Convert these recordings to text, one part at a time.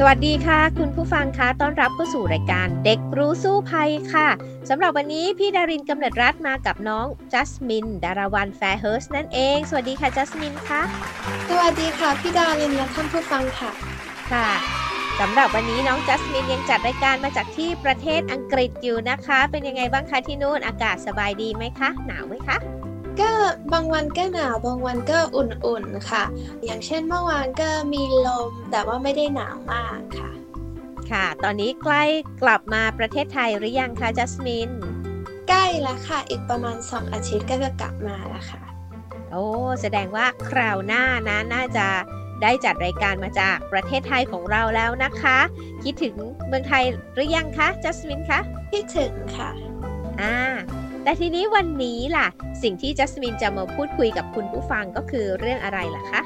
สวัสดีค่ะ คุณผู้ฟังคะต้อนรับเข้าสู่รายการเด็กรู้สู้ภัยค่ะสำหรับวันนี้พี่ดารินกำเนิดรัฐมากับน้องจัสมินดาราวันแฟร์เฮิร์สนั่นเอง สวัสดีค่ะจัสมินค่ะสวัสดีค่ะพี่ดารินและท่านผู้ฟังค่ะค่ะสำหรับวันนี้น้องจัสมินยังจัดรายการมาจากที่ประเทศอังกฤษอยู่นะคะ เป็นยังไงบ้างคะที่นู่นอากาศสบายดีไหมคะ หนาวไหมคะ ก็บางวันก็หนาวบางวันก็อุ่นๆค่ะ อย่างเช่นเมื่อวานก็มีลมแต่ว่าไม่ได้หนาวมากค่ะ ค่ะ ตอนนี้ใกล้กลับมาประเทศไทยหรือยังคะจัสมินใกล้แล้วค่ะ อีกประมาณสองอาทิตย์ก็จะกลับมาแล้วค่ะ โอ้แสดงว่าคราวหน้านะน่าจะได้จัดรายการมาจากประเทศไทยของเราแล้วนะคะ คิดถึงเมืองไทยหรือยังคะจัสมินคะคิดถึงค่ะอ่า แต่ทีนี้วันนี้ล่ะ สิ่งที่จัสมินจะมาพูดคุยกับคุณผู้ฟังก็คือเรื่องอะไรล่ะคะ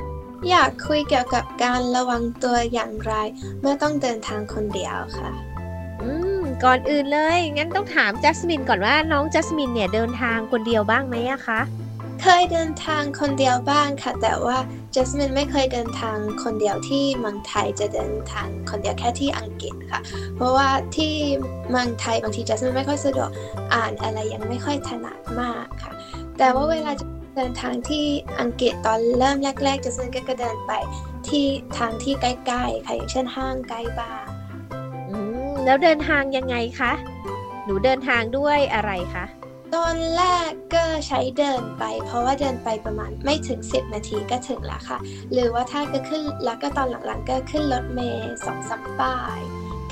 อยากคุยเกี่ยวกับการระวังตัวอย่างไร เมื่อต้องเดินทางคนเดียวค่ะ อืม ก่อนอื่นเลย งั้นต้องถามจัสมินก่อนว่าน้องจัสมินเนี่ยเดินทางคนเดียวบ้างไหมอะคะ เคยเดินทางคนเดียวบ้างค่ะ แต่ว่า จัสมินไม่เคยเดินทางคนเดียวที่เมืองไทยจะเดินทางคนเดียวแค่ที่อังกฤษค่ะ เพราะว่าที่เมืองไทยบางทีจัสมินไม่ค่อยสะดวกอ่านอะไรยังไม่ค่อยถนัดมากค่ะ แต่ว่าเวลาเดินทางที่อังกฤษตอนเริ่มแรกๆจัสมินก็เดินไปที่ทางที่ใกล้ๆค่ะอย่างเช่นห้างใกล้บ้านแล้วเดินทางยังไงคะหนูเดินทางด้วยอะไรคะ ตอนแรกก็ใช้เดินไป เพราะว่าเดินไปประมาณไม่ถึง 10 นาทีก็ถึงแล้วค่ะ หรือว่าถ้าก็ขึ้นแล้วก็ตอนหลังๆ ก็ขึ้นรถเมย์สองสามป้าย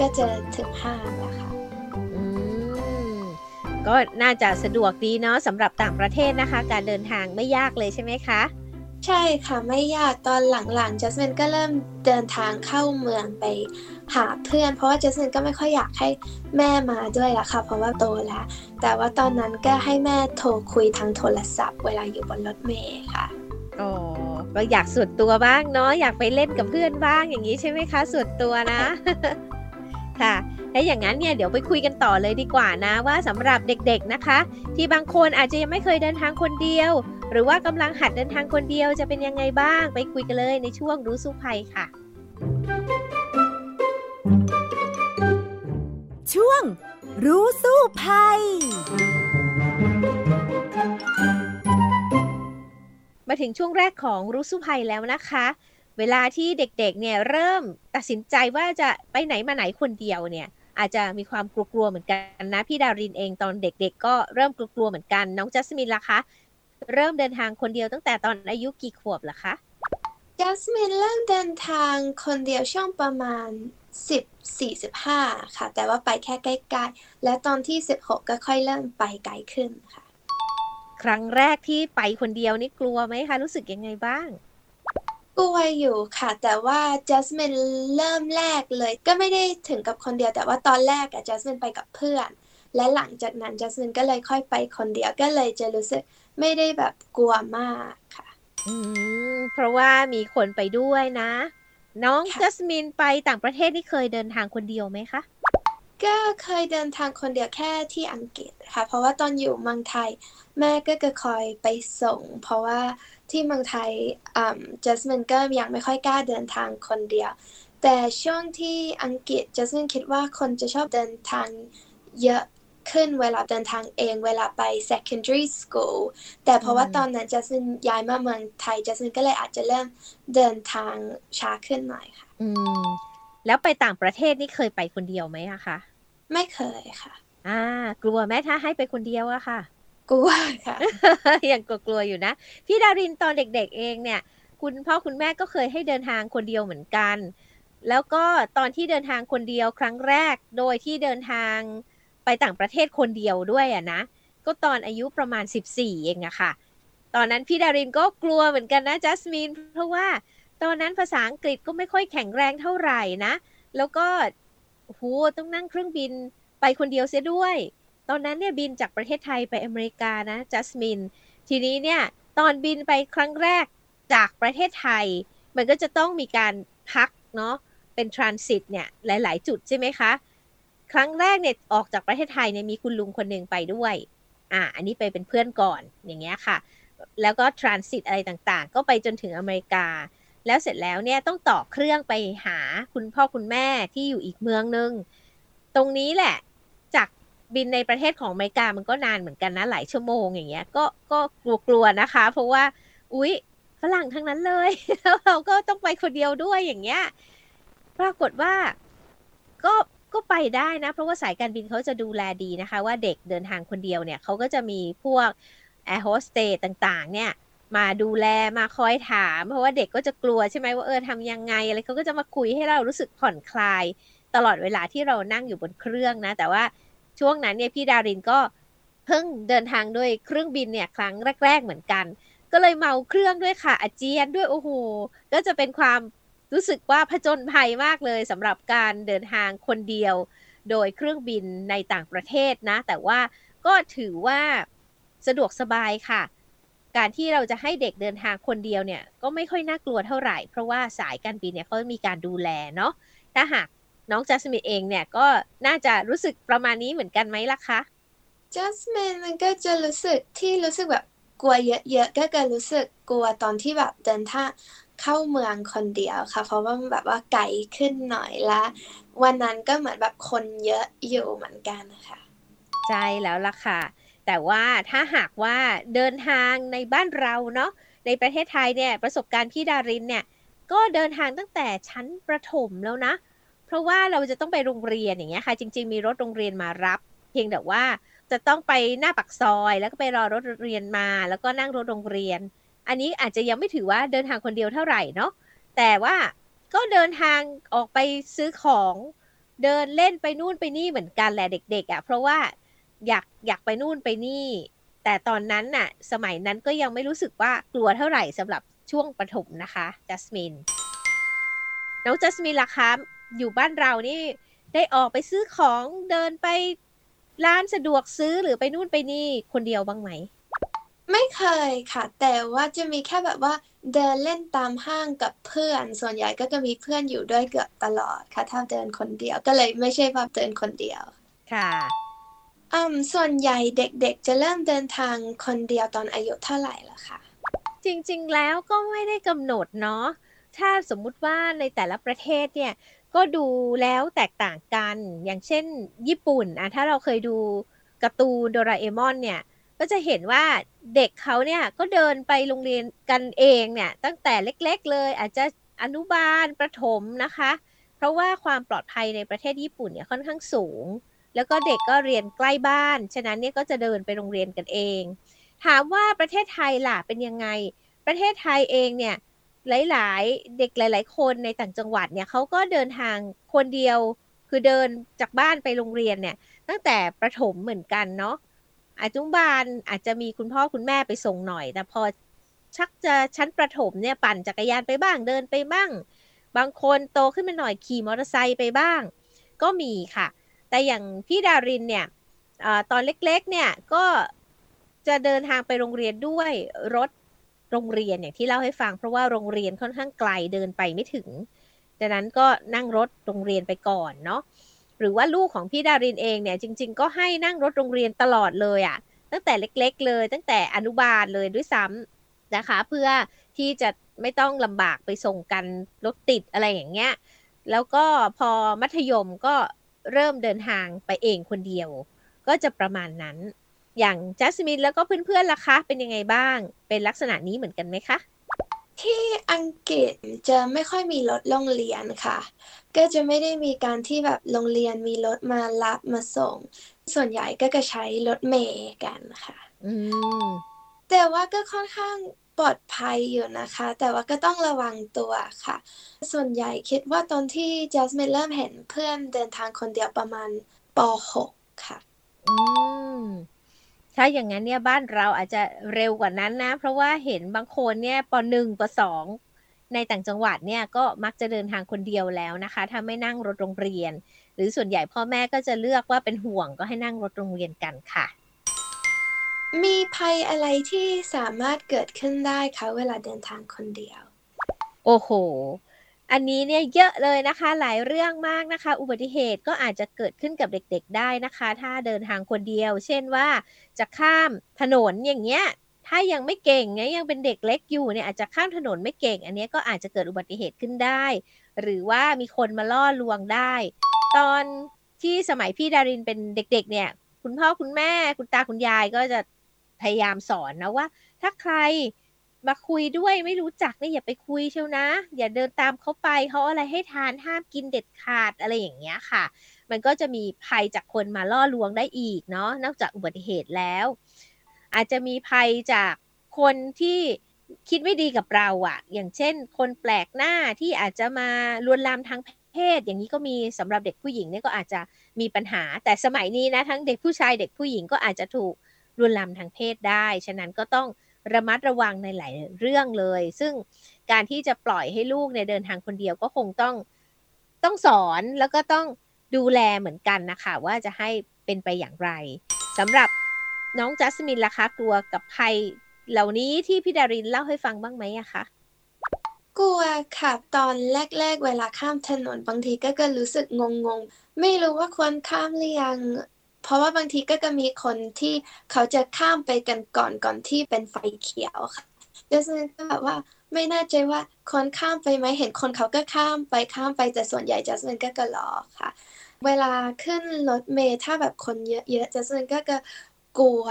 ก็จะถึงห้างแล้วค่ะอืมก็น่าจะสะดวกดีเนาะสำหรับต่างประเทศนะคะ การเดินทางไม่ยากเลยใช่ไหมคะ ใช่ค่ะไม่ยากตอนหลังๆจัสมินก็เริ่มเดินทางเข้าเมืองไปหาเพื่อน เพราะว่าจัสมินก็ไม่ค่อยอยากให้แม่มาด้วยละค่ะเพราะว่าโตแล้ว แต่ว่าตอนนั้นก็ให้แม่โทรคุยทางโทรศัพท์ เวลาอยู่บนรถเมล์ค่ะอ๋อก็อยากส่วนตัวบ้างเนาะอยากไปเล่นกับเพื่อนบ้างอย่างนี้ใช่ไหมคะ ส่วนตัวนะ ค่ะถ้าอย่างนั้นเนี่ยเดี๋ยวไปคุยกันต่อเลยดีกว่านะ ว่าสำหรับเด็กๆนะคะ ที่บางคนอาจจะยังไม่เคยเดินทางคนเดียว หรือว่ากำลังหัดเดินทางคนเดียวจะเป็นยังไงบ้าง ไปคุยกันเลยในช่วงรู้สู้ภัยค่ะ ช่วงรู้สู้ภัย มาถึงช่วงแรกของรู้สู้ภัยแล้วนะคะ เวลาที่เด็กๆ เนี่ยเริ่มตัดสินใจว่าจะไปไหนมาไหนคนเดียวเนี่ยอาจจะมีความกลัวๆเหมือนกันนะ พี่ดารินเองตอนเด็กๆ ก็เริ่มกลัวๆเหมือนกัน น้องจัสมินล่ะคะ เริ่มเดินทางคนเดียวตั้งแต่ตอนอายุกี่ขวบล่ะคะจัสมินเริ่มเดินทางคนเดียวช่วงประมาณ 10 45 ค่ะ แต่ว่าไปแค่ใกล้ๆ และตอนที่ 16 ก็ค่อยเริ่มไปไกลขึ้นค่ะ ครั้งแรกที่ไปคนเดียวนี่กลัวไหมคะ รู้สึกยังไงบ้าง กลัวอยู่ค่ะ แต่ว่าจัสมินเริ่มแรกเลย ก็ไม่ได้ถึงกับคนเดียว แต่ว่าตอนแรกอะจัสมินไปกับเพื่อน และหลังจากนั้นจัสมินก็เลยค่อยไปคนเดียวก็เลยจะรู้สึกไม่ได้แบบกลัวมากค่ะ อืมเพราะว่ามีคนไปด้วยนะ น้องจัสมินไปต่างประเทศนี่เคยเดินทางคนเดียวไหมคะก็เคยเดินทางคนเดียวแค่ที่อังกฤษค่ะ เพราะว่าตอนอยู่เมืองไทย แม่ก็จะคอยไปส่ง เพราะว่าที่เมืองไทยจัสมินก็ยังไม่ค่อยกล้าเดินทางคนเดียว แต่ช่วงที่อังกฤษจัสมินคิดว่าคนจะชอบเดินทางเยอะ ขึ้นเวลาเดินทางเองเวลาไป secondary school แต่เพราะว่าตอนนั้นจัสมินย้ายมาเมืองไทยจัสมินก็เลยอาจจะเริ่มเดินทางช้าขึ้นหน่อยค่ะ อืม แล้วไปต่างประเทศนี่เคยไปคนเดียวไหมอะคะ ไม่เคยค่ะ อ่า กลัวแม่ถ้าให้ไปคนเดียวอะค่ะ กลัวค่ะ ยังกลัวอยู่นะ พี่ดารินตอนเด็ก ๆ เองเนี่ย คุณพ่อคุณแม่ก็เคยให้เดินทางคนเดียวเหมือนกัน แล้วก็ตอนที่เดินทางคนเดียวครั้งแรก โดยที่เดินทาง ไปต่างประเทศคนเดียวด้วยอะนะ ก็ตอนอายุประมาณ 14 เองอะค่ะ ตอนนั้นพี่ดารินก็กลัวเหมือนกันนะจัสมิน เพราะว่าตอนนั้นภาษาอังกฤษก็ไม่ค่อยแข็งแรงเท่าไหร่นะ แล้วก็โหต้องนั่งเครื่องบินไปคนเดียวเสียด้วย ตอนนั้นเนี่ยบินจากประเทศไทยไปอเมริกานะจัสมิน ทีนี้เนี่ยตอนบินไปครั้งแรกจากประเทศไทย มันก็จะต้องมีการพักเนาะเป็นทรานสิตเนี่ยหลาย ๆ จุดใช่ไหมคะ ครั้งแรกเนี่ยออกจากประเทศไทยเนี่ยมีคุณลุงคนหนึ่งไปด้วย อ่า อันนี้ไปเป็นเพื่อนก่อนอย่างเงี้ยค่ะ แล้วก็ทรานสิตอะไรต่างๆ ก็ไปจนถึงอเมริกา แล้วเสร็จแล้วเนี่ยต้องต่อเครื่องไปหาคุณพ่อคุณแม่ที่อยู่อีกเมืองนึง ตรงนี้แหละจากบินในประเทศของอเมริกามันก็นานเหมือนกันนะหลายชั่วโมงอย่างเงี้ย ก็ก็กลัวๆนะคะ เพราะว่า อุ๊ยฝรั่งทั้งนั้นเลยแล้วเราก็ต้องไปคนเดียวด้วยอย่างเงี้ย ปรากฏว่าก็ ก็ไปได้นะ เพราะว่าสายการบินเขาจะดูแลดีนะคะ ว่าเด็กเดินทางคนเดียวเนี่ยเขาก็จะมีพวกแอร์โฮสเตสต่างๆ เนี่ยมาดูแลมาคอยถาม เพราะว่าเด็กก็จะกลัวใช่ไหมว่าเออทำยังไงอะไรเขาก็จะมาคุยให้เรารู้สึกผ่อนคลาย ตลอดเวลาที่เรานั่งอยู่บนเครื่องนะ แต่ว่าช่วงนั้นเนี่ยพี่ดารินก็เพิ่งเดินทางด้วยเครื่องบินเนี่ยครั้งแรก ๆ เหมือนกัน ก็เลยเมาเครื่องด้วยค่ะอาเจียนด้วยโอ้โหก็จะเป็นความ รู้สึกว่าผจญภัยมากเลยสำหรับการเดินทางคนเดียว โดยเครื่องบินในต่างประเทศนะ แต่ว่าก็ถือว่าสะดวกสบายค่ะ การที่เราจะให้เด็กเดินทางคนเดียวเนี่ย ก็ไม่ค่อยน่ากลัวเท่าไหร่ เพราะว่าสายการบินเนี่ยเขามีการดูแลเนาะถ้าหากน้องจัสมินเองเนี่ยก็น่าจะรู้สึกประมาณนี้เหมือนกันไหมล่ะคะจัสมินมันก็จะรู้สึกที่รู้สึกแบบกลัวเยอะๆก็จะรู้สึกกลัวตอนที่แบบเดินทาง เข้าเมืองคนเดียวค่ะ เพราะว่าแบบว่าไกลขึ้นหน่อยละวันนั้นก็เหมือนแบบคนเยอะอยู่เหมือนกันนะคะใช่แล้วล่ะค่ะ แต่ว่าถ้าหากว่าเดินทางในบ้านเราเนาะในประเทศไทยเนี่ยประสบการณ์พี่ดารินเนี่ยก็เดินทางตั้งแต่ชั้นประถมแล้วนะ เพราะว่าเราจะต้องไปโรงเรียนอย่างเงี้ยค่ะ จริง ๆ มีรถโรงเรียนมารับ เพียงแต่ว่าจะต้องไปหน้าปักซอย แล้วก็ไปรอรถเรียนมา แล้วก็นั่งรถโรงเรียน อันนี้อาจจะยังไม่ถือว่าเดินทางคนเดียวเท่าไหร่เนาะแต่ว่าก็เดินทางออกไปซื้อของเดินเล่นไปนู่นไปนี่เหมือนกันแหละเด็ก ๆอะ่ะเพราะว่าอยากอยากไปนู่นไปนี่ แต่ตอนนั้นน่ะ สมัยนั้นก็ยังไม่รู้สึกว่ากลัวเท่าไหร่สำหรับช่วงปฐมนะคะจัสมินน้องจัสมินล่ะคะอยู่บ้านเรานี่ได้ออกไปซื้อของเดินไปร้านสะดวกซื้อหรือไปนู่นไปนี่คนเดียวบ้างไหม ไม่เคยค่ะ แต่ว่าจะมีแค่แบบว่าเดินเล่นตามห้างกับเพื่อน ส่วนใหญ่ก็จะมีเพื่อนอยู่ด้วยเกือบตลอดค่ะ ถ้าเดินคนเดียวก็เลยไม่ใช่ว่าเดินคนเดียวค่ะอืมส่วนใหญ่เด็กๆ จะเริ่มเดินทางคนเดียวตอนอายุเท่าไหร่ล่ะคะจริงๆแล้วก็ไม่ได้กำหนดเนาะถ้าสมมุติว่าในแต่ละประเทศเนี่ยก็ดูแล้วแตกต่างกัน อย่างเช่นญี่ปุ่นอะถ้าเราเคยดูการ์ตูนโดราเอมอนเนี่ย ก็จะเห็นว่าเด็กเขาเนี่ยก็เดินไปโรงเรียนกันเองเนี่ยตั้งแต่เล็กๆเลย อาจจะอนุบาลประถมนะคะ เพราะว่าความปลอดภัยในประเทศญี่ปุ่นเนี่ยค่อนข้างสูง แล้วก็เด็กก็เรียนใกล้บ้าน ฉะนั้นเนี่ยก็จะเดินไปโรงเรียนกันเอง ถามว่าประเทศไทยล่ะเป็นยังไง ประเทศไทยเองเนี่ยหลายๆ เด็กหลาย ๆ คนในต่างจังหวัดเนี่ยเขาก็เดินทางคนเดียวคือเดินจากบ้านไปโรงเรียนเนี่ยตั้งแต่ประถมเหมือนกันเนาะ อนุบาลอาจจะมีคุณพ่อคุณแม่ไปส่งหน่อย แต่พอชักจะชั้นประถมเนี่ยปั่นจักรยานไปบ้างเดินไปบ้าง บางคนโตขึ้นมาหน่อยขี่มอเตอร์ไซค์ไปบ้าง ก็มีค่ะ แต่อย่างพี่ดารินเนี่ยอตอนเล็กๆเนี่ยก็จะเดินทางไปโรงเรียนด้วยรถโรงเรียนอย่างที่เล่าให้ฟัง เพราะว่าโรงเรียนค่อนข้างไกลเดินไปไม่ถึงดังนั้นก็นั่งรถโรงเรียนไปก่อนเนาะ หรือว่าลูกของพี่ดารินเองเนี่ยจริง ๆ ก็ให้นั่งรถโรงเรียนตลอดเลยอะ่ะ ตั้งแต่เล็ก ๆ เลย ตั้งแต่อนุบาลเลยด้วยซ้ำนะคะ เพื่อที่จะไม่ต้องลำบากไปส่งกันรถติดอะไรอย่างเงี้ยแล้วก็พอมัธยมก็เริ่มเดินทางไปเองคนเดียว ก็จะประมาณนั้น อย่างจัสมินแล้วก็เพื่อนๆล่ะคะเป็นยังไงบ้าง เป็นลักษณะนี้เหมือนกันไหมคะ อังกฤษจะไม่ค่อยมีรถโรงเรียนค่ะ ก็จะไม่ได้มีการที่แบบโรงเรียนมีรถมารับมาส่ง ส่วนใหญ่ก็จะใช้รถเมย์กันค่ะอืมแต่ว่าก็ค่อนข้างปลอดภัยอยู่นะคะ แต่ว่าก็ต้องระวังตัวค่ะ ส่วนใหญ่คิดว่าตอนที่จัสมินเริ่มเห็นเพื่อนเดินทางคนเดียวประมาณป .6 ค่ะ อืมถ้าอย่างนั้นเนี่ยบ้านเราอาจจะเร็วกว่านั้นนะ เพราะว่าเห็นบางคนเนี่ยปหนึ่งปสอง ในต่างจังหวัดเนี่ยก็มักจะเดินทางคนเดียวแล้วนะคะ ถ้าไม่นั่งรถโรงเรียน หรือส่วนใหญ่พ่อแม่ก็จะเลือกว่าเป็นห่วงก็ให้นั่งรถโรงเรียนกันค่ะ มีภัยอะไรที่สามารถเกิดขึ้นได้คะเวลาเดินทางคนเดียวโโอ้โห อันนี้เนี่ยเยอะเลยนะคะ หลายเรื่องมากนะคะ อุบัติเหตุก็อาจจะเกิดขึ้นกับเด็กๆได้นะคะ ถ้าเดินทางคนเดียว เช่นว่าจะข้ามถนนอย่างเงี้ย ถ้ายังไม่เก่งเนี่ยยังเป็นเด็กเล็กอยู่เนี่ยอาจจะข้ามถนนไม่เก่ง อันนี้ก็อาจจะเกิดอุบัติเหตุขึ้นได้ หรือว่ามีคนมาล่อลวงได้ ตอนที่สมัยพี่ดารินเป็นเด็ก ๆ เนี่ย คุณพ่อคุณแม่คุณตาคุณยายก็จะพยายามสอนนะว่า ถ้าใครมาคุยด้วยไม่รู้จักเนี่ยอย่าไปคุยเชียวนะ อย่าเดินตามเขาไปเขาอะไรให้ทานห้ามกินเด็ดขาดอะไรอย่างเงี้ยค่ะ มันก็จะมีภัยจากคนมาล่อลวงได้อีกเนาะนอกจากอุบัติเหตุแล้ว อาจจะมีภัยจากคนที่คิดไม่ดีกับเราอะอย่างเช่น คนแปลกหน้าที่อาจจะมาลวนลามทางเพศ อย่างนี้ก็มีสำหรับเด็กผู้หญิงเนี่ยก็อาจจะมีปัญหา แต่สมัยนี้นะทั้งเด็กผู้ชายเด็กผู้หญิงก็อาจจะถูกลวนลามทางเพศได้ ฉะนั้นก็ต้องระมัดระวังในหลายเรื่องเลย ซึ่งการที่จะปล่อยให้ลูกในเดินทางคนเดียวก็คงต้องต้องสอนแล้วก็ต้องดูแลเหมือนกันนะคะ ว่าจะให้เป็นไปอย่างไรสำหรับ น้องจัสมินล่ะคะ กลัวกับภัยเหล่านี้ที่พี่ดารินเล่าให้ฟังบ้างไหมอะคะกลัวค่ะตอนแรก ๆ เวลาข้ามถนนบางทีก็ก็รู้สึกงงๆ ไม่รู้ว่าควรข้ามหรือยัง เพราะว่าบางทีก็จะมีคนที่เขาจะข้ามไปกันก่อนก่อนที่เป็นไฟเขียวค่ะดังนั้นก็แบบว่าไม่แน่ใจว่าคนข้ามไปไหมเห็นคนเขาก็ข้ามไปข้ามไปแต่ส่วนใหญ่จัสมินก็ก็รอค่ะ เวลาขึ้นรถเมล์ถ้าแบบคนเยอะๆจัสมินก็ก็ กลัว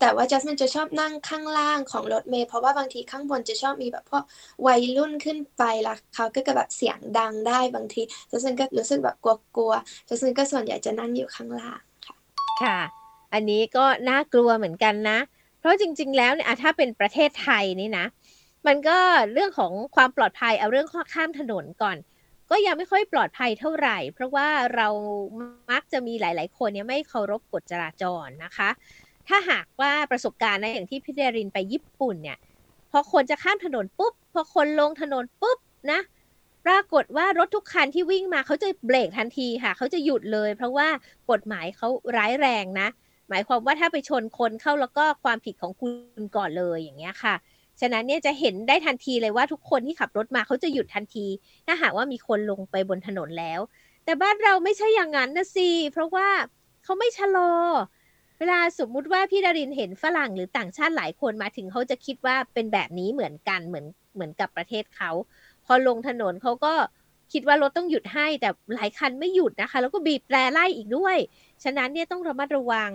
แต่ว่าจัสมินจะชอบนั่งข้างล่างของรถเมล์เพราะว่าบางทีข้างบนจะชอบมีแบบพวกวัยรุ่นขึ้นไปล้วเขาก็จะแบบเสียงดังได้บางทีจัสมินก็รู้สึกแบบกลัวๆจัสมินก็ส่วนใหญ่จะนั่งอยู่ข้างล่างค่ะ อันนี้ก็น่ากลัวเหมือนกันนะ เพราะจริง ๆ แล้วเนี่ยถ้าเป็นประเทศไทยนี่นะ มันก็เรื่องของความปลอดภัยเอาเรื่องข้อข้ามถนนก่อนก็ยังไม่ค่อยปลอดภัยเท่าไหร่ เพราะว่าเรามักจะมีหลาย ๆ คนเนี่ยไม่เคารพกฎจราจรนะคะ ถ้าหากว่าประสบการณ์นะอย่างที่พี่เดรินไปญี่ปุ่นเนี่ยพอคนจะข้ามถนนปุ๊บพอคนลงถนนปุ๊บนะ ปรากฏว่ารถทุกคันที่วิ่งมาเขาจะเบรกทันทีค่ะเขาจะหยุดเลย เพราะว่ากฎหมายเขาร้ายแรงนะ หมายความว่าถ้าไปชนคนเข้าแล้วก็ความผิดของคุณก่อนเลยอย่างเงี้ยค่ะฉะนั้นเนี่ยจะเห็นได้ทันทีเลยว่าทุกคนที่ขับรถมาเขาจะหยุดทันที ถ้าหากว่ามีคนลงไปบนถนนแล้ว แต่บ้านเราไม่ใช่อย่างนั้นนะสิเพราะว่าเขาไม่ชะลอ เวลาสมมุติว่าพี่ดารินเห็นฝรั่งหรือต่างชาติหลายคนมาถึงเขาจะคิดว่าเป็นแบบนี้เหมือนกันเหมือนเหมือนกับประเทศเขา พอลงถนนเขาก็คิดว่ารถต้องหยุดให้แต่หลายคันไม่หยุดนะคะ แล้วก็บีบแตรไล่อีกด้วย ฉะนั้นเนี่ยต้องระมัดระวัง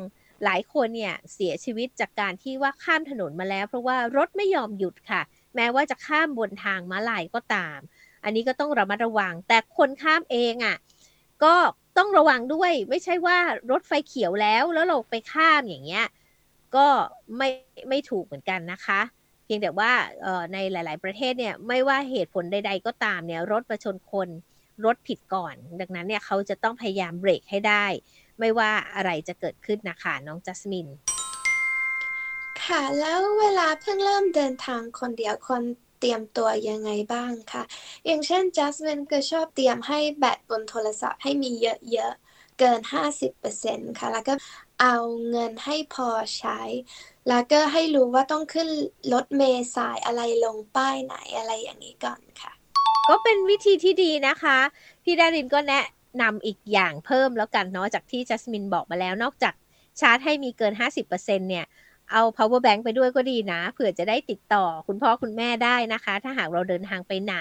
หลายคนเนี่ยเสียชีวิตจากการที่ว่าข้ามถนนมาแล้ว เพราะว่ารถไม่ยอมหยุดค่ะ แม้ว่าจะข้ามบนทางม้าลายก็ตาม อันนี้ก็ต้องระมัดระวัง แต่คนข้ามเองอะ่ะก็ ต้องระวังด้วย ไม่ใช่ว่ารถไฟเขียวแล้วแล้วเราไปข้ามอย่างเงี้ยก็ไม่ไม่ถูกเหมือนกันนะคะ เพียงแต่ว่าในหลาย ๆ ประเทศเนี่ยไม่ว่าเหตุผลใด ๆ ก็ตามเนี่ยรถประชนคนรถผิดก่อน ดังนั้นเนี่ยเขาจะต้องพยายามเบรกให้ได้ ไม่ว่าอะไรจะเกิดขึ้นนะคะน้องจัสมิน ค่ะแล้วเวลาเพิ่งเริ่มเดินทางคนเดียวคน เตรียมตัวยังไงบ้างคะอย่างเช่นจัสมินก็ชอบเตรียมให้แบตบนโทรศัพท์ให้มีเยอะๆ เกิน 50%ค่ะ แล้วก็เอาเงินให้พอใช้ แล้วก็ให้รู้ว่าต้องขึ้นรถเมล์สายอะไรลงป้ายไหนอะไรอย่างนี้ก่อนค่ะ ก็เป็นวิธีที่ดีนะคะ พี่ดารินก็แนะนำอีกอย่างเพิ่มแล้วกันเนาะจากที่จัสมินบอกมาแล้วนอกจากชาร์จให้มีเกิน 50%เนี่ย เอา power bank ไปด้วยก็ดีนะ เผื่อจะได้ติดต่อคุณพ่อคุณแม่ได้นะคะ ถ้าหากเราเดินทางไปไหน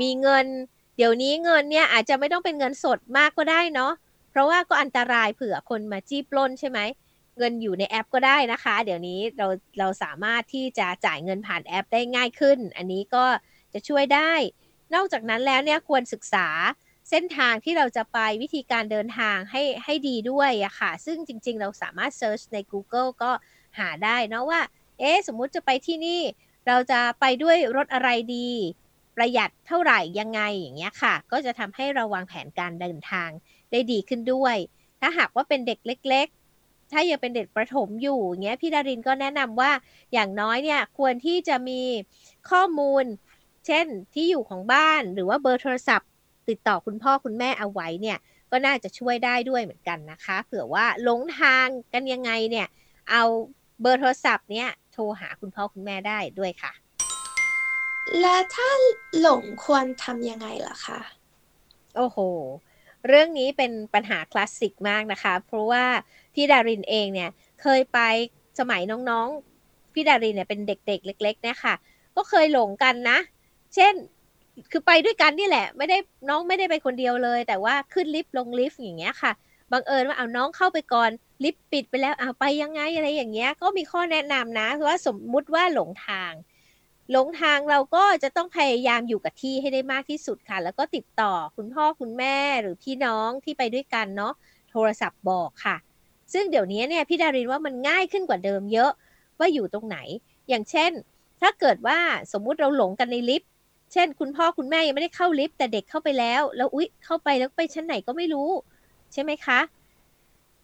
มีเงิน เดี๋ยวนี้เงินเนี่ยอาจจะไม่ต้องเป็นเงินสดมากก็ได้เนาะ เพราะว่าก็อันตรายเผื่อคนมาจี้ปล้นใช่ไหม เงินอยู่ในแอปก็ได้นะคะ เดี๋ยวนี้เราเราสามารถที่จะจ่ายเงินผ่านแอปได้ง่ายขึ้น อันนี้ก็จะช่วยได้ นอกจากนั้นแล้วเนี่ยควรศึกษา เส้นทางที่เราจะไปวิธีการเดินทางให้ให้ดีด้วยอะค่ะ ซึ่งจริง ๆ เราสามารถ search ใน Google ก็หาได้นะว่า เอ๊สมมุติจะไปที่นี่ เราจะไปด้วยรถอะไรดี ประหยัดเท่าไหร่ยังไงอย่างเงี้ยค่ะ ก็จะทำให้เราวางแผนการเดินทางได้ดีขึ้นด้วย ถ้าหากว่าเป็นเด็กเล็ก ๆ ถ้ายังเป็นเด็กประถมอยู่เงี้ยพี่ดารินก็แนะนำว่าอย่างน้อยเนี่ยควรที่จะมีข้อมูล เช่นที่อยู่ของบ้านหรือว่าเบอร์โทรศัพท์ ติดต่อคุณพ่อคุณแม่เอาไว้เนี่ยก็น่าจะช่วยได้ด้วยเหมือนกันนะคะ เผื่อว่าหลงทางกันยังไงเนี่ยเอาเบอร์โทรศัพท์เนี่ยโทรหาคุณพ่อคุณแม่ได้ด้วยค่ะ และถ้าหลงควรทำยังไงล่ะคะโอ้โห เรื่องนี้เป็นปัญหาคลาสสิกมากนะคะ เพราะว่าพี่ดารินเองเนี่ยเคยไปสมัยน้องๆพี่ดารินเนี่ยเป็นเด็กๆ เล็ก ๆ เนี่ยค่ะ ก็เคยหลงกันนะ เช่น คือไปด้วยกันนี่แหละ ไม่ได้น้องไม่ได้ไปคนเดียวเลย แต่ว่าขึ้นลิฟต์ลงลิฟต์อย่างเงี้ยค่ะบังเอิญว่าเอาน้องเข้าไปก่อนลิฟต์ปิดไปแล้วเอาไปยังไงอะไรอย่างเงี้ย ก็มีข้อแนะนำนะว่าสมมุติว่าหลงทาง หลงทางเราก็จะต้องพยายามอยู่กับที่ให้ได้มากที่สุดค่ะ แล้วก็ติดต่อคุณพ่อคุณแม่หรือพี่น้องที่ไปด้วยกันเนาะโทรศัพท์บอกค่ะ ซึ่งเดี๋ยวนี้เนี่ยพี่ดารินว่ามันง่ายขึ้นกว่าเดิมเยอะว่าอยู่ตรงไหน อย่างเช่น ถ้าเกิดว่าสมมุติเราหลงกันในลิฟต์ เช่น คุณพ่อคุณแม่ยังไม่ได้เข้าลิฟต์แต่เด็กเข้าไปแล้ว แล้วอุ๊ย เข้าไปแล้วไปชั้นไหนก็ไม่รู้ ใช่ไหมคะ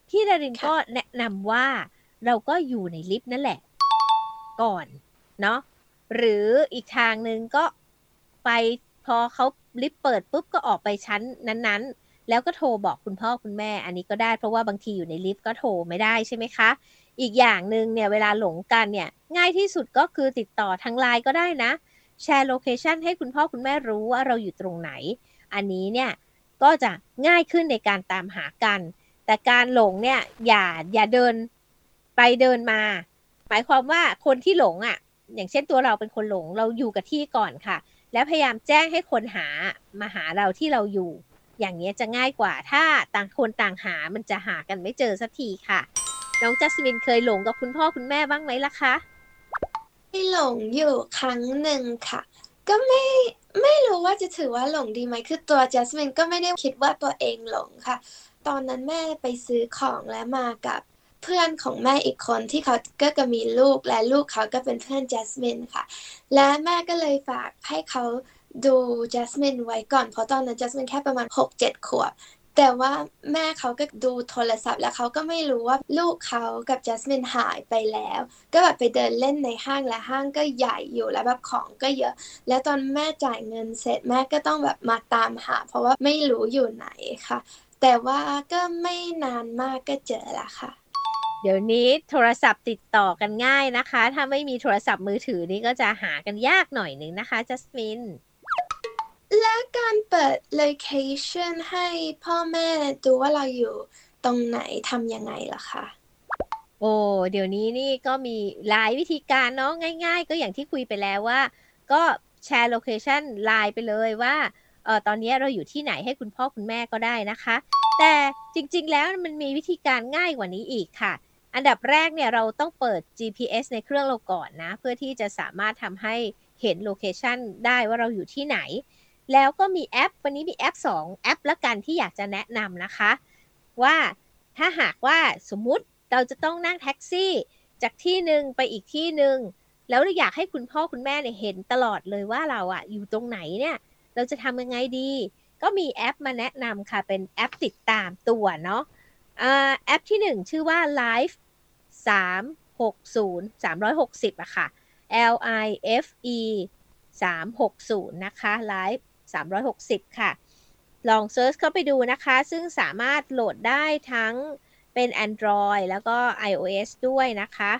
พี่ดารินก็แนะนำว่าเราก็อยู่ในลิฟต์นั่นแหละ ก่อนเนาะหรืออีกทางหนึ่งก็ไปพอเขาลิฟต์เปิดปุ๊บก็ออกไปชั้นนั้นๆ แล้วก็โทรบอกคุณพ่อคุณแม่ อันนี้ก็ได้เพราะว่าบางทีอยู่ในลิฟต์ก็โทรไม่ได้ใช่ไหมคะ อีกอย่างหนึ่งเนี่ยเวลาหลงกันเนี่ยง่ายที่สุดก็คือติดต่อทางไลน์ก็ได้นะ แชร์ location ให้คุณพ่อคุณแม่รู้ว่าเราอยู่ตรงไหน อันนี้เนี่ยก็จะง่ายขึ้นในการตามหากัน แต่การหลงเนี่ยอย่าอย่าเดินไปเดินมา หมายความว่าคนที่หลงอะ่ะ อย่างเช่นตัวเราเป็นคนหลงเราอยู่กับที่ก่อนค่ะ แล้วพยายามแจ้งให้คนหามาหาเราที่เราอยู่ อย่างนี้จะง่ายกว่า ถ้าต่างคนต่างหามันจะหากันไม่เจอสักทีค่ะ น้องจัสมินเคยหลงกับคุณพ่อคุณแม่บ้างไหมล่ะคะ หลงอยู่ครั้งหนึ่งค่ะ ก็ไม่ไม่รู้ว่าจะถือว่าหลงดีไหมคือตัวจัสมินก็ไม่ได้คิดว่าตัวเองหลงค่ะ ตอนนั้นแม่ไปซื้อของและมากับเพื่อนของแม่อีกคนที่เขาก็จะมีลูกและลูกเขาก็เป็นเพื่อนจัสมินค่ะ และแม่ก็เลยฝากให้เขาดูจัสมินไว้ก่อนเพราะตอนนั้นจัสมินแค่ประมาณ 6-7 ขวบ แต่ว่าแม่เขาก็ดูโทรศัพท์แล้วเขาก็ไม่รู้ว่าลูกเขากับจัสมินหายไปแล้ว ก็แบบไปเดินเล่นในห้างและห้างก็ใหญ่อยู่แล้วแบบของก็เยอะ แล้วตอนแม่จ่ายเงินเสร็จแม่ก็ต้องแบบมาตามหา เพราะว่าไม่รู้อยู่ไหนค่ะ แต่ว่าก็ไม่นานมากก็เจอละค่ะ เดี๋ยวนี้โทรศัพท์ติดต่อกันง่ายนะคะ ถ้าไม่มีโทรศัพท์มือถือนี่ก็จะหากันยากหน่อยหนึ่งนะคะจัสมิน และการเปิด location ให้พ่อแม่ดูว่าเราอยู่ตรงไหนทำยังไงล่ะคะโอ้เดี๋ยวนี้นี่ก็มีหลายวิธีการเนาะง่าย ๆ ก็อย่างที่คุยไปแล้วว่า ก็แชร์ location ไลน์ไปเลยว่าเออตอนนี้เราอยู่ที่ไหนให้คุณพ่อคุณแม่ก็ได้นะคะ แต่จริงๆแล้วมันมีวิธีการง่ายกว่านี้อีกค่ะ อันดับแรกเนี่ยเราต้องเปิด GPS ในเครื่องเราก่อนนะ เพื่อที่จะสามารถทำให้เห็น location ได้ว่าเราอยู่ที่ไหน แล้วก็มีแอป วันนี้มีแอป 2 แอปละกันที่อยากจะแนะนำนะคะ ว่าถ้าหากว่าสมมุติเราจะต้องนั่งแท็กซี่ จากที่หนึ่งไปอีกที่หนึ่งแล้วเราอยากให้คุณพ่อคุณแม่เนี่ยเห็นตลอดเลยว่าเราอะอยู่ตรงไหนเนี่ยเราจะทำยังไงดี ก็มีแอปมาแนะนำค่ะเป็นแอปติดตามตัวเนาะแอปที่หนึ่งชื่อว่า Life 360 360อะค่ะ L I F E 360 นะคะ Live 360 ค่ะ ลองเซิร์ชเข้าไปดูนะคะ ซึ่งสามารถโหลดได้ทั้งเป็น Android แล้วก็ iOS ด้วยนะคะ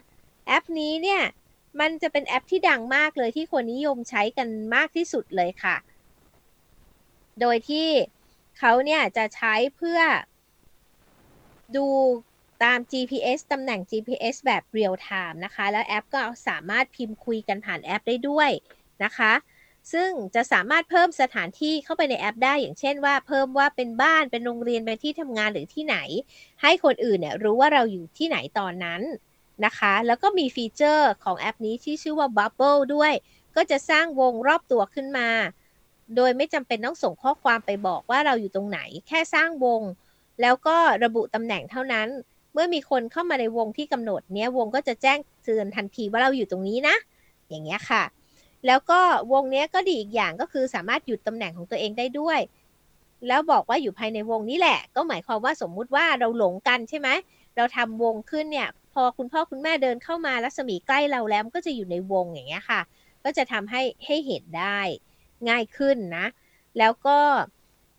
แอปนี้เนี่ย มันจะเป็นแอปที่ดังมากเลยที่คนนิยมใช้กันมากที่สุดเลยค่ะ โดยที่เขาเนี่ยจะใช้เพื่อดูตาม GPS ตำแหน่ง GPS แบบ real-time นะคะ แล้วแอปก็สามารถพิมพ์คุยกันผ่านแอปได้ด้วยนะคะ ซึ่งจะสามารถเพิ่มสถานที่เข้าไปในแอปได้ อย่างเช่นว่าเพิ่มว่าเป็นบ้านเป็นโรงเรียนเป็นที่ทำงานหรือที่ไหน ให้คนอื่นเนี่ยรู้ว่าเราอยู่ที่ไหนตอนนั้นนะคะ แล้วก็มี feature ของแอปนี้ที่ชื่อว่า Bubble ด้วย ก็จะสร้างวงรอบตัวขึ้นมา โดยไม่จำเป็นต้องส่งข้อความไปบอกว่าเราอยู่ตรงไหน แค่สร้างวง แล้วก็ระบุตำแหน่งเท่านั้น เมื่อมีคนเข้ามาในวงที่กำหนดเนี้ยวงก็จะแจ้งเตือนทันทีว่าเราอยู่ตรงนี้นะ อย่างเงี้ยค่ะ แล้วก็วงนี้ก็ดีอีกอย่างก็คือสามารถหยุดตำแหน่งของตัวเองได้ด้วย แล้วบอกว่าอยู่ภายในวงนี้แหละ ก็หมายความว่าสมมุติว่าเราหลงกันใช่ไหมเราทำวงขึ้นเนี่ย พอคุณพ่อคุณแม่เดินเข้ามารัศมีใกล้เราแล้วก็จะอยู่ในวงอย่างเงี้ยค่ะ ก็จะทำให้ให้เห็นได้ง่ายขึ้นนะ แล้วก็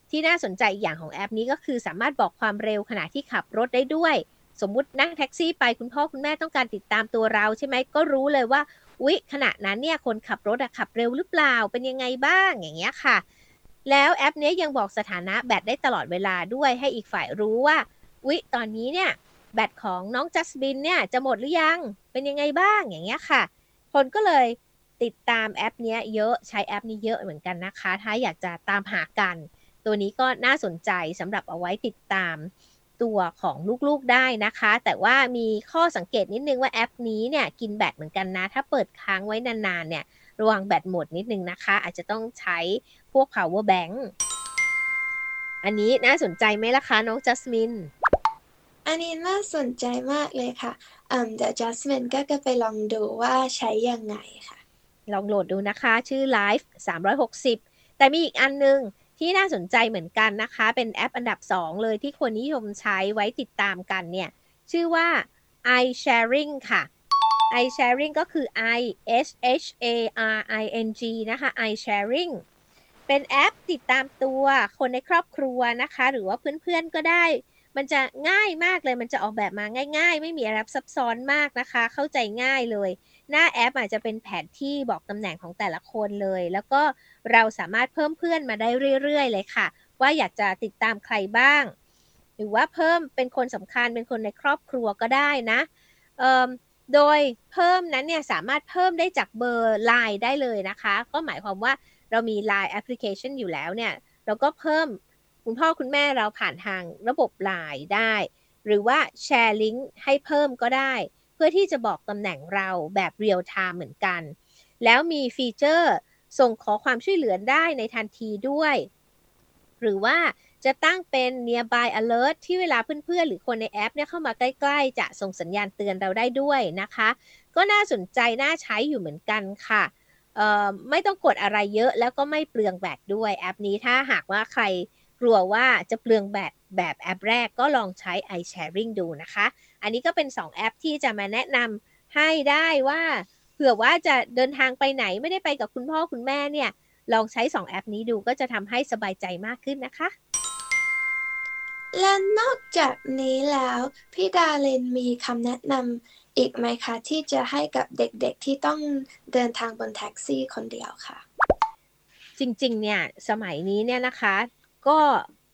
ที่น่าสนใจอีกอย่างของแอปนี้ก็คือสามารถบอกความเร็วขณะที่ขับรถได้ด้วย สมมุตินั่งแท็กซี่ไปคุณพ่อคุณแม่ต้องการติดตามตัวเราใช่ไหมก็รู้เลยว่า อุ๊ย ขณะนั้นเนี่ยคนขับรถขับเร็วหรือเปล่าเป็นยังไงบ้างอย่างเงี้ยค่ะ แล้วแอปนี้ยังบอกสถานะแบตได้ตลอดเวลาด้วยให้อีกฝ่ายรู้ว่าอุ๊ยตอนนี้เนี่ยแบตของน้องจัสบินเนี่ยจะหมดหรือยังเป็นยังไงบ้างอย่างเงี้ยค่ะ คนก็เลยติดตามแอปนี้เยอะใช้แอปนี้เยอะเหมือนกันนะคะ ถ้าอยากจะตามหากัน ตัวนี้ก็น่าสนใจสำหรับเอาไว้ติดตาม ตัวของลูกๆได้นะคะ แต่ว่ามีข้อสังเกตนิดนึงว่าแอปนี้เนี่ยกินแบตเหมือนกันนะ ถ้าเปิดค้างไว้นานๆเนี่ยระวังแบตหมดนิดนึงนะคะ อาจจะต้องใช้พวก power bank อันนี้น่าสนใจไหมล่ะคะน้องจัสมินอันนี้น่าสนใจมากเลยค่ะอืมเดี๋ยวจัสมินก็จะไปลองดูว่าใช้ยังไงค่ะ ลองโหลดดูนะคะ ชื่อ Live 360 แต่มีอีกอันนึง ที่น่าสนใจเหมือนกันนะคะ เป็นแอปอันดับ 2 เลยที่คนนิยมใช้ไว้ติดตามกันเนี่ย ชื่อว่า iSharing ค่ะ iSharing ก็คือ i s h a r i n g นะคะ iSharing เป็นแอปติดตามตัวคนในครอบครัวนะคะ หรือว่าเพื่อนๆก็ได้ มันจะง่ายมากเลยมันจะออกแบบมาง่าย ๆ ไม่มีอะไรซับซ้อนมากนะคะ เข้าใจง่ายเลย หน้าแอปอาจจะเป็นแผนที่บอกตำแหน่งของแต่ละคนเลย แล้วก็เราสามารถเพิ่มเพื่อนมาได้เรื่อยๆ เลยค่ะ ว่าอยากจะติดตามใครบ้าง หรือว่าเพิ่มเป็นคนสำคัญเป็นคนในครอบครัวก็ได้นะโดยเพิ่มนั้นเนี่ยสามารถเพิ่มได้จากเบอร์ไลน์ได้เลยนะคะ ก็หมายความว่าเรามี Line แอปพลิเคชันอยู่แล้วเนี่ย เราก็เพิ่มคุณพ่อคุณแม่เราผ่านทางระบบ Line ได้ หรือว่าแชร์ลิงก์ให้เพิ่มก็ได้ เพื่อที่จะบอกตำแหน่งเราแบบ real-time เหมือนกัน แล้วมี feature ส่งขอความช่วยเหลือได้ในทันทีด้วย หรือว่าจะตั้งเป็น nearby alert ที่เวลาเพื่อนๆ หรือคนในแอปเนี่ยเข้ามาใกล้ๆ จะส่งสัญญาณเตือนเราได้ด้วยนะคะ ก็น่าสนใจน่าใช้อยู่เหมือนกันค่ะ ไม่ต้องกดอะไรเยอะแล้วก็ไม่เปลืองแบตด้วยแอปนี้ถ้าหากว่าใครกลัวว่าจะเปลืองแบตแบบแอปแรกก็ลองใช้ iSharing ดูนะคะ อันนี้ก็เป็น 2 แอปที่จะมาแนะนำให้ได้ว่า เผื่อว่าจะเดินทางไปไหนไม่ได้ไปกับคุณพ่อคุณแม่เนี่ย ลองใช้ 2 แอปนี้ดูก็จะทำให้สบายใจมากขึ้นนะคะ และนอกจากนี้แล้วพี่ดาเลนมีคำแนะนำอีกไหมคะ ที่จะให้กับเด็กๆที่ต้องเดินทางบนแท็กซี่คนเดียวค่ะ จริงๆ เนี่ยสมัยนี้เนี่ยนะคะ ก็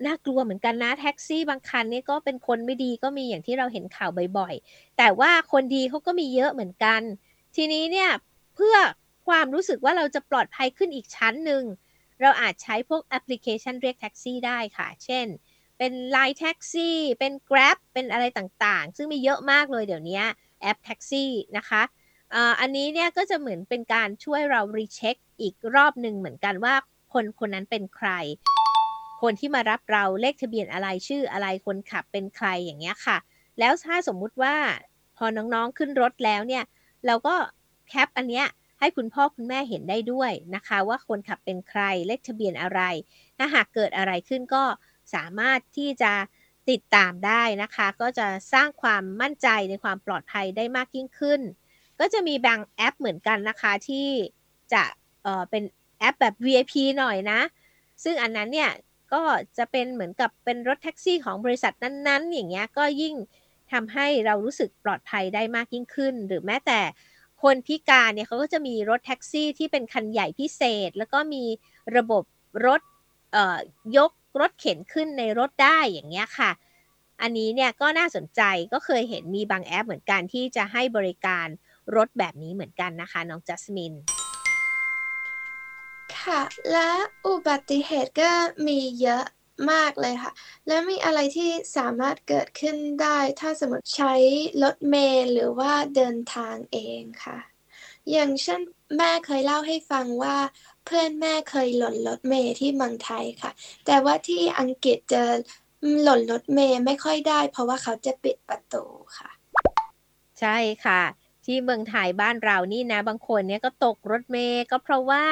น่ากลัวเหมือนกันนะแท็กซี่บางคันนี่ก็เป็นคนไม่ดีก็มีอย่างที่เราเห็นข่าวบ่อยๆ แต่ว่าคนดีเขาก็มีเยอะเหมือนกัน ทีนี้เนี่ยเพื่อความรู้สึกว่าเราจะปลอดภัยขึ้นอีกชั้นหนึ่ง เราอาจใช้พวกแอปพลิเคชันเรียกแท็กซี่ได้ค่ะ เช่น เป็น Line แท็กซี่เป็น Grab เป็นอะไรต่างๆ ซึ่งมีเยอะมากเลยเดี๋ยวนี้แอปแท็กซี่นะคะอันนี้เนี่ยก็จะเหมือนเป็นการช่วยเรารีเช็คอีกรอบหนึ่งเหมือนกันว่าคนคนนั้นเป็นใคร คนที่มารับเราเลขทะเบียนอะไรชื่ออะไรคนขับเป็นใครอย่างเงี้ยค่ะ แล้วถ้าสมมุติว่าพอน้องๆขึ้นรถแล้วเนี่ย เราก็แคปอันเนี้ยให้คุณพ่อคุณแม่เห็นได้ด้วยนะคะ ว่าคนขับเป็นใครเลขทะเบียนอะไร ถ้าหากเกิดอะไรขึ้นก็สามารถที่จะติดตามได้นะคะ ก็จะสร้างความมั่นใจในความปลอดภัยได้มากยิ่งขึ้น ก็จะมีบางแอปเหมือนกันนะคะที่จะเออเป็นแอปแบบ VIP หน่อยนะ ซึ่งอันนั้นเนี่ย ก็จะเป็นเหมือนกับเป็นรถแท็กซี่ของบริษัทนั้นๆ อย่างเงี้ยก็ยิ่งทำให้เรารู้สึกปลอดภัยได้มากยิ่งขึ้น หรือแม้แต่คนพิการเนี่ยเขาก็จะมีรถแท็กซี่ที่เป็นคันใหญ่พิเศษ แล้วก็มีระบบรถยกรถเข็นขึ้นในรถได้อย่างเงี้ยค่ะ อันนี้เนี่ยก็น่าสนใจก็เคยเห็นมีบางแอปเหมือนกันที่จะให้บริการรถแบบนี้เหมือนกันนะคะน้องจัสมิน ค่ะ และอุบัติเหตุก็มีเยอะมากเลยค่ะ แล้วมีอะไรที่สามารถเกิดขึ้นได้ ถ้าสมมติใช้รถเมล์หรือว่าเดินทางเองค่ะ อย่างเช่นแม่เคยเล่าให้ฟังว่า เพื่อนแม่เคยหล่นรถเมล์ที่เมืองไทยค่ะ แต่ว่าที่อังกฤษจะหล่นรถเมล์ไม่ค่อยได้ เพราะว่าเขาจะปิดประตูค่ะ ใช่ค่ะ ที่เมืองไทยบ้านเรานี่นะ บางคนเนี่ยก็ตกรถเมล์ก็เพราะว่า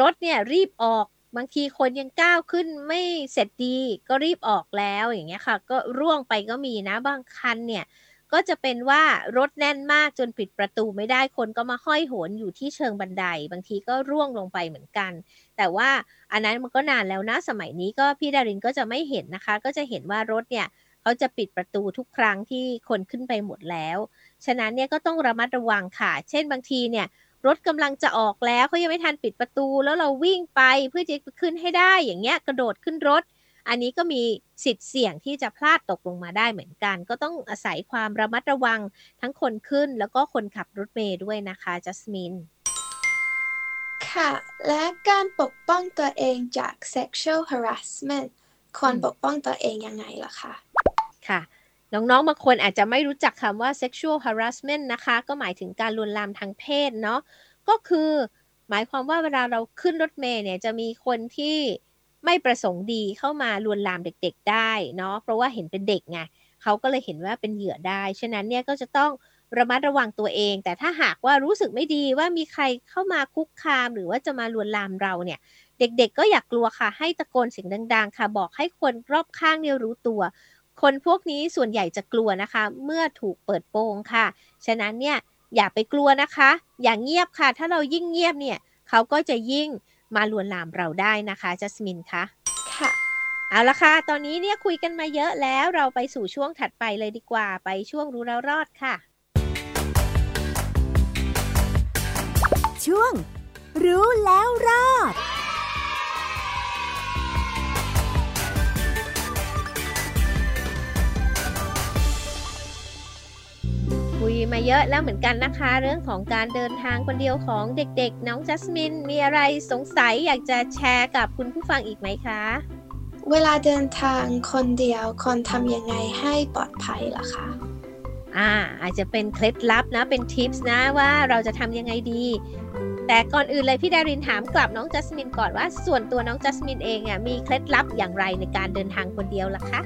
รถเนี่ยรีบออกบางทีคนยังก้าวขึ้นไม่เสร็จดีก็รีบออกแล้วอย่างเงี้ยค่ะ ก็ร่วงไปก็มีนะบางคันเนี่ย ก็จะเป็นว่ารถแน่นมากจนปิดประตูไม่ได้คนก็มาห้อยโหนอยู่ที่เชิงบันได บางทีก็ร่วงลงไปเหมือนกัน แต่ว่าอันนั้นมันก็นานแล้วนะสมัยนี้ก็พี่ดารินก็จะไม่เห็นนะคะ ก็จะเห็นว่ารถเนี่ยเขาจะปิดประตูทุกครั้งที่คนขึ้นไปหมดแล้ว ฉะนั้นเนี่ยก็ต้องระมัดระวังค่ะ เช่นบางทีเนี่ย รถกำลังจะออกแล้วเขายังไม่ทันปิดประตู แล้วเราวิ่งไปเพื่อจะขึ้นให้ได้อย่างเงี้ยกระโดดขึ้นรถ อันนี้ก็มีสิทธิ์เสี่ยงที่จะพลาดตกลงมาได้เหมือนกัน ก็ต้องอาศัยความระมัดระวังทั้งคนขึ้นแล้วก็คนขับรถเมย์ด้วยนะคะจัสมินค่ะ และการปกป้องตัวเองจาก sexual harassment ควรปกป้องตัวเองยังไงล่ะคะค่ะ น้องๆบางคนอาจจะไม่รู้จักคำว่า sexual harassment นะคะ ก็หมายถึงการลวนลามทางเพศเนาะก็คือหมายความว่าเวลาเราขึ้นรถเมล์เนี่ยจะมีคนที่ไม่ประสงค์ดีเข้ามาลวนลามเด็กๆได้เนาะเพราะว่าเห็นเป็นเด็กไงเขาก็เลยเห็นว่าเป็นเหยื่อได้ ฉะนั้นเนี่ยก็จะต้องระมัดระวังตัวเอง แต่ถ้าหากว่ารู้สึกไม่ดีว่ามีใครเข้ามาคุกคาม หรือว่าจะมาลวนลามเราเนี่ย เด็กๆ ก็อยากกลัวค่ะให้ตะโกนเสียงดัง ๆ ค่ะ บอกให้คนรอบข้างเนี่ยรู้ตัว คนพวกนี้ส่วนใหญ่จะกลัวนะคะ เมื่อถูกเปิดโปงค่ะ ฉะนั้นเนี่ยอย่าไปกลัวนะคะ อย่างเงียบค่ะ ถ้าเรายิ่งเงียบเนี่ยเขาก็จะยิ่งมาลวนลามเราได้นะคะจัสมินคะค่ะเอาละค่ะ ตอนนี้เนี่ยคุยกันมาเยอะแล้วเราไปสู่ช่วงถัดไปเลยดีกว่า ไปช่วงรู้แล้วรอดค่ะ ช่วง รู้แล้วรอด ยมาเยอะแล้วเหมือนกันนะคะ เรื่องของการเดินทางคนเดียวของเด็กๆ น้องจัสมินมีอะไรสงสัยอยากจะแชร์กับคุณผู้ฟังอีกไหมคะ เวลาเดินทางคนเดียวคนทำยังไงให้ปลอดภัยล่ะคะอ่าอาจจะเป็นเคล็ดลับนะเป็นทิปส์นะว่าเราจะทำยังไงดี แต่ก่อนอื่นเลยพี่ดารินถามกลับน้องจัสมินก่อนว่าส่วนตัวน้องจัสมินเองอะมีเคล็ดลับอย่างไรในการเดินทางคนเดียวล่ะคะ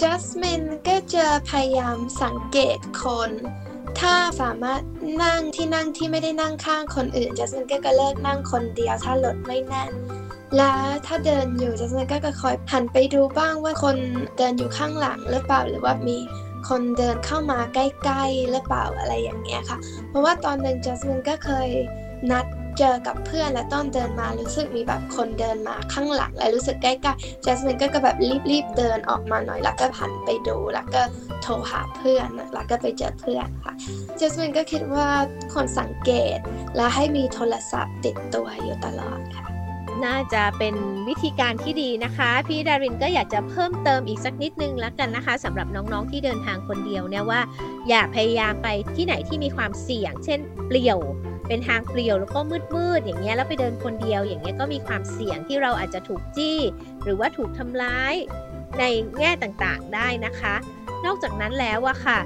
จัสมินก็จะพยายามสังเกตคน ถ้าสามารถนั่งที่นั่งที่ไม่ได้นั่งข้างคนอื่นจัสมินก็จะเลิกนั่งคนเดียวถ้ารถไม่แน่นแล้วถ้าเดินอยู่จัสมินก็จะคอยหันไปดูบ้างว่าคนเดินอยู่ข้างหลังหรือเปล่าหรือว่ามีคนเดินเข้ามาใกล้ๆหรือเปล่าอะไรอย่างเงี้ยค่ะ เพราะว่าตอนหนึ่งจัสมินก็เคยนัด เจอกับเพื่อนและต้นเดินมารู้สึกมีแบบคนเดินมาข้างหลัง และรู้สึกใกล้ๆจัสมินก็แบบรีบๆเดินออกมาหน่อยแล้วก็หันไปดู แล้วก็โทรหาเพื่อนแล้วก็ไปเจอเพื่อนค่ะจัสมินก็คิดว่าคนสังเกตและให้มีโทรศัพท์ติดตัวอยู่ตลอดค่ะ น่าจะเป็นวิธีการที่ดีนะคะ พี่ดารินก็อยากจะเพิ่มเติมอีกสักนิดนึงแล้วกันนะคะสำหรับน้องๆที่เดินทางคนเดียวเนี่ยว่า อย่าพยายามไปที่ไหนที่มีความเสี่ยง เช่น เปลี่ยวเป็นทางเปลี่ยวแล้วก็มืดๆอย่างเงี้ยแล้วไปเดินคนเดียว อย่างเงี้ยก็มีความเสี่ยงที่เราอาจจะถูกจี้ หรือว่าถูกทำร้ายในแง่ต่างๆได้นะคะ นอกจากนั้นแล้วอะค่ะ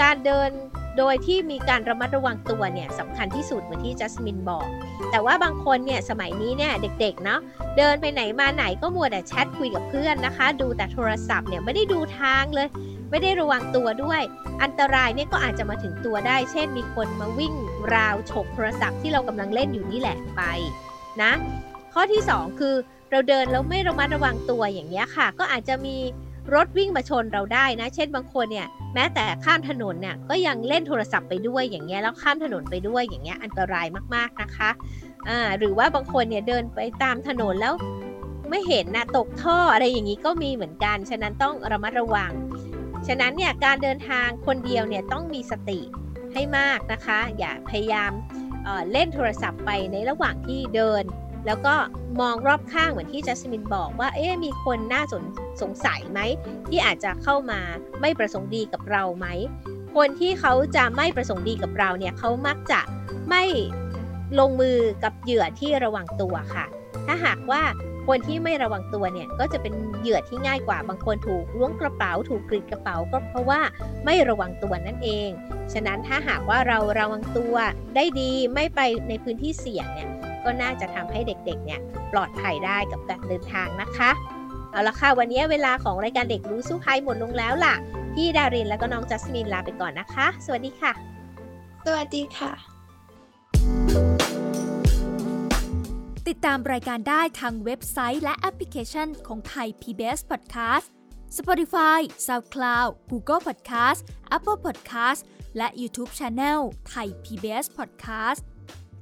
การเดิน โดยที่มีการระมัดระวังตัวเนี่ยสำคัญที่สุดเหมือนที่จัสมินบอก แต่ว่าบางคนเนี่ยสมัยนี้เนี่ยเด็กๆเนาะเดินไปไหนมาไหนก็มัวแต่แชทคุยกับเพื่อนนะคะ ดูแต่โทรศัพท์เนี่ยไม่ได้ดูทางเลย ไม่ได้ระวังตัวด้วย อันตรายเนี่ยก็อาจจะมาถึงตัวได้ เช่น มีคนมาวิ่งราวฉกโทรศัพท์ที่เรากำลังเล่นอยู่นี่แหละไปนะข้อที่ 2 คือเราเดินแล้วไม่ระมัดระวังตัวอย่างเงี้ยค่ะ ก็อาจจะมี รถวิ่งมาชนเราได้นะ เช่นบางคนเนี่ยแม้แต่ข้ามถนนเนี่ยก็ยังเล่นโทรศัพท์ไปด้วยอย่างเงี้ยแล้วข้ามถนนไปด้วยอย่างเงี้ยอันตรายมากๆนะคะอ่าหรือว่าบางคนเนี่ยเดินไปตามถนนแล้วไม่เห็นนะตกท่ออะไรอย่างนี้ก็มีเหมือนกัน ฉะนั้นต้องระมัดระวัง ฉะนั้นเนี่ยการเดินทางคนเดียวเนี่ยต้องมีสติให้มากนะคะ อย่าพยายามเเล่นโทรศัพท์ไปในระหว่างที่เดิน แล้วก็มองรอบข้างเหมือนที่จัสมินบอกว่า เอ๊ะมีคนน่าสนสงสัยไหม ที่อาจจะเข้ามาไม่ประสงค์ดีกับเราไหม คนที่เขาจะไม่ประสงค์ดีกับเราเนี่ยเขามักจะไม่ลงมือกับเหยื่อที่ระวังตัวค่ะ ถ้าหากว่าคนที่ไม่ระวังตัวเนี่ยก็จะเป็นเหยื่อที่ง่ายกว่าบางคนถูกล้วงกระเป๋า ถูกกรีดกระเป๋าก็เพราะว่าไม่ระวังตัวนั่นเอง ฉะนั้นถ้าหากว่าเราระวังตัวได้ดีไม่ไปในพื้นที่เสี่ยงเนี่ย ก็น่าจะทำให้เด็กๆเนี่ยปลอดภัยได้กับการเดินทางนะคะเอาละค่ะวันนี้เวลาของรายการเด็กรู้สู้ภัยหมดลงแล้วล่ะ พี่ดารินและก็น้องจัสมินลาไปก่อนนะคะ สวัสดีค่ะ สวัสดีค่ะ ติดตามรายการได้ทางเว็บไซต์และแอปพลิเคชันของไทย PBS Podcast Spotify SoundCloud Google Podcast Apple Podcast และ YouTube Channel ไทย PBS Podcast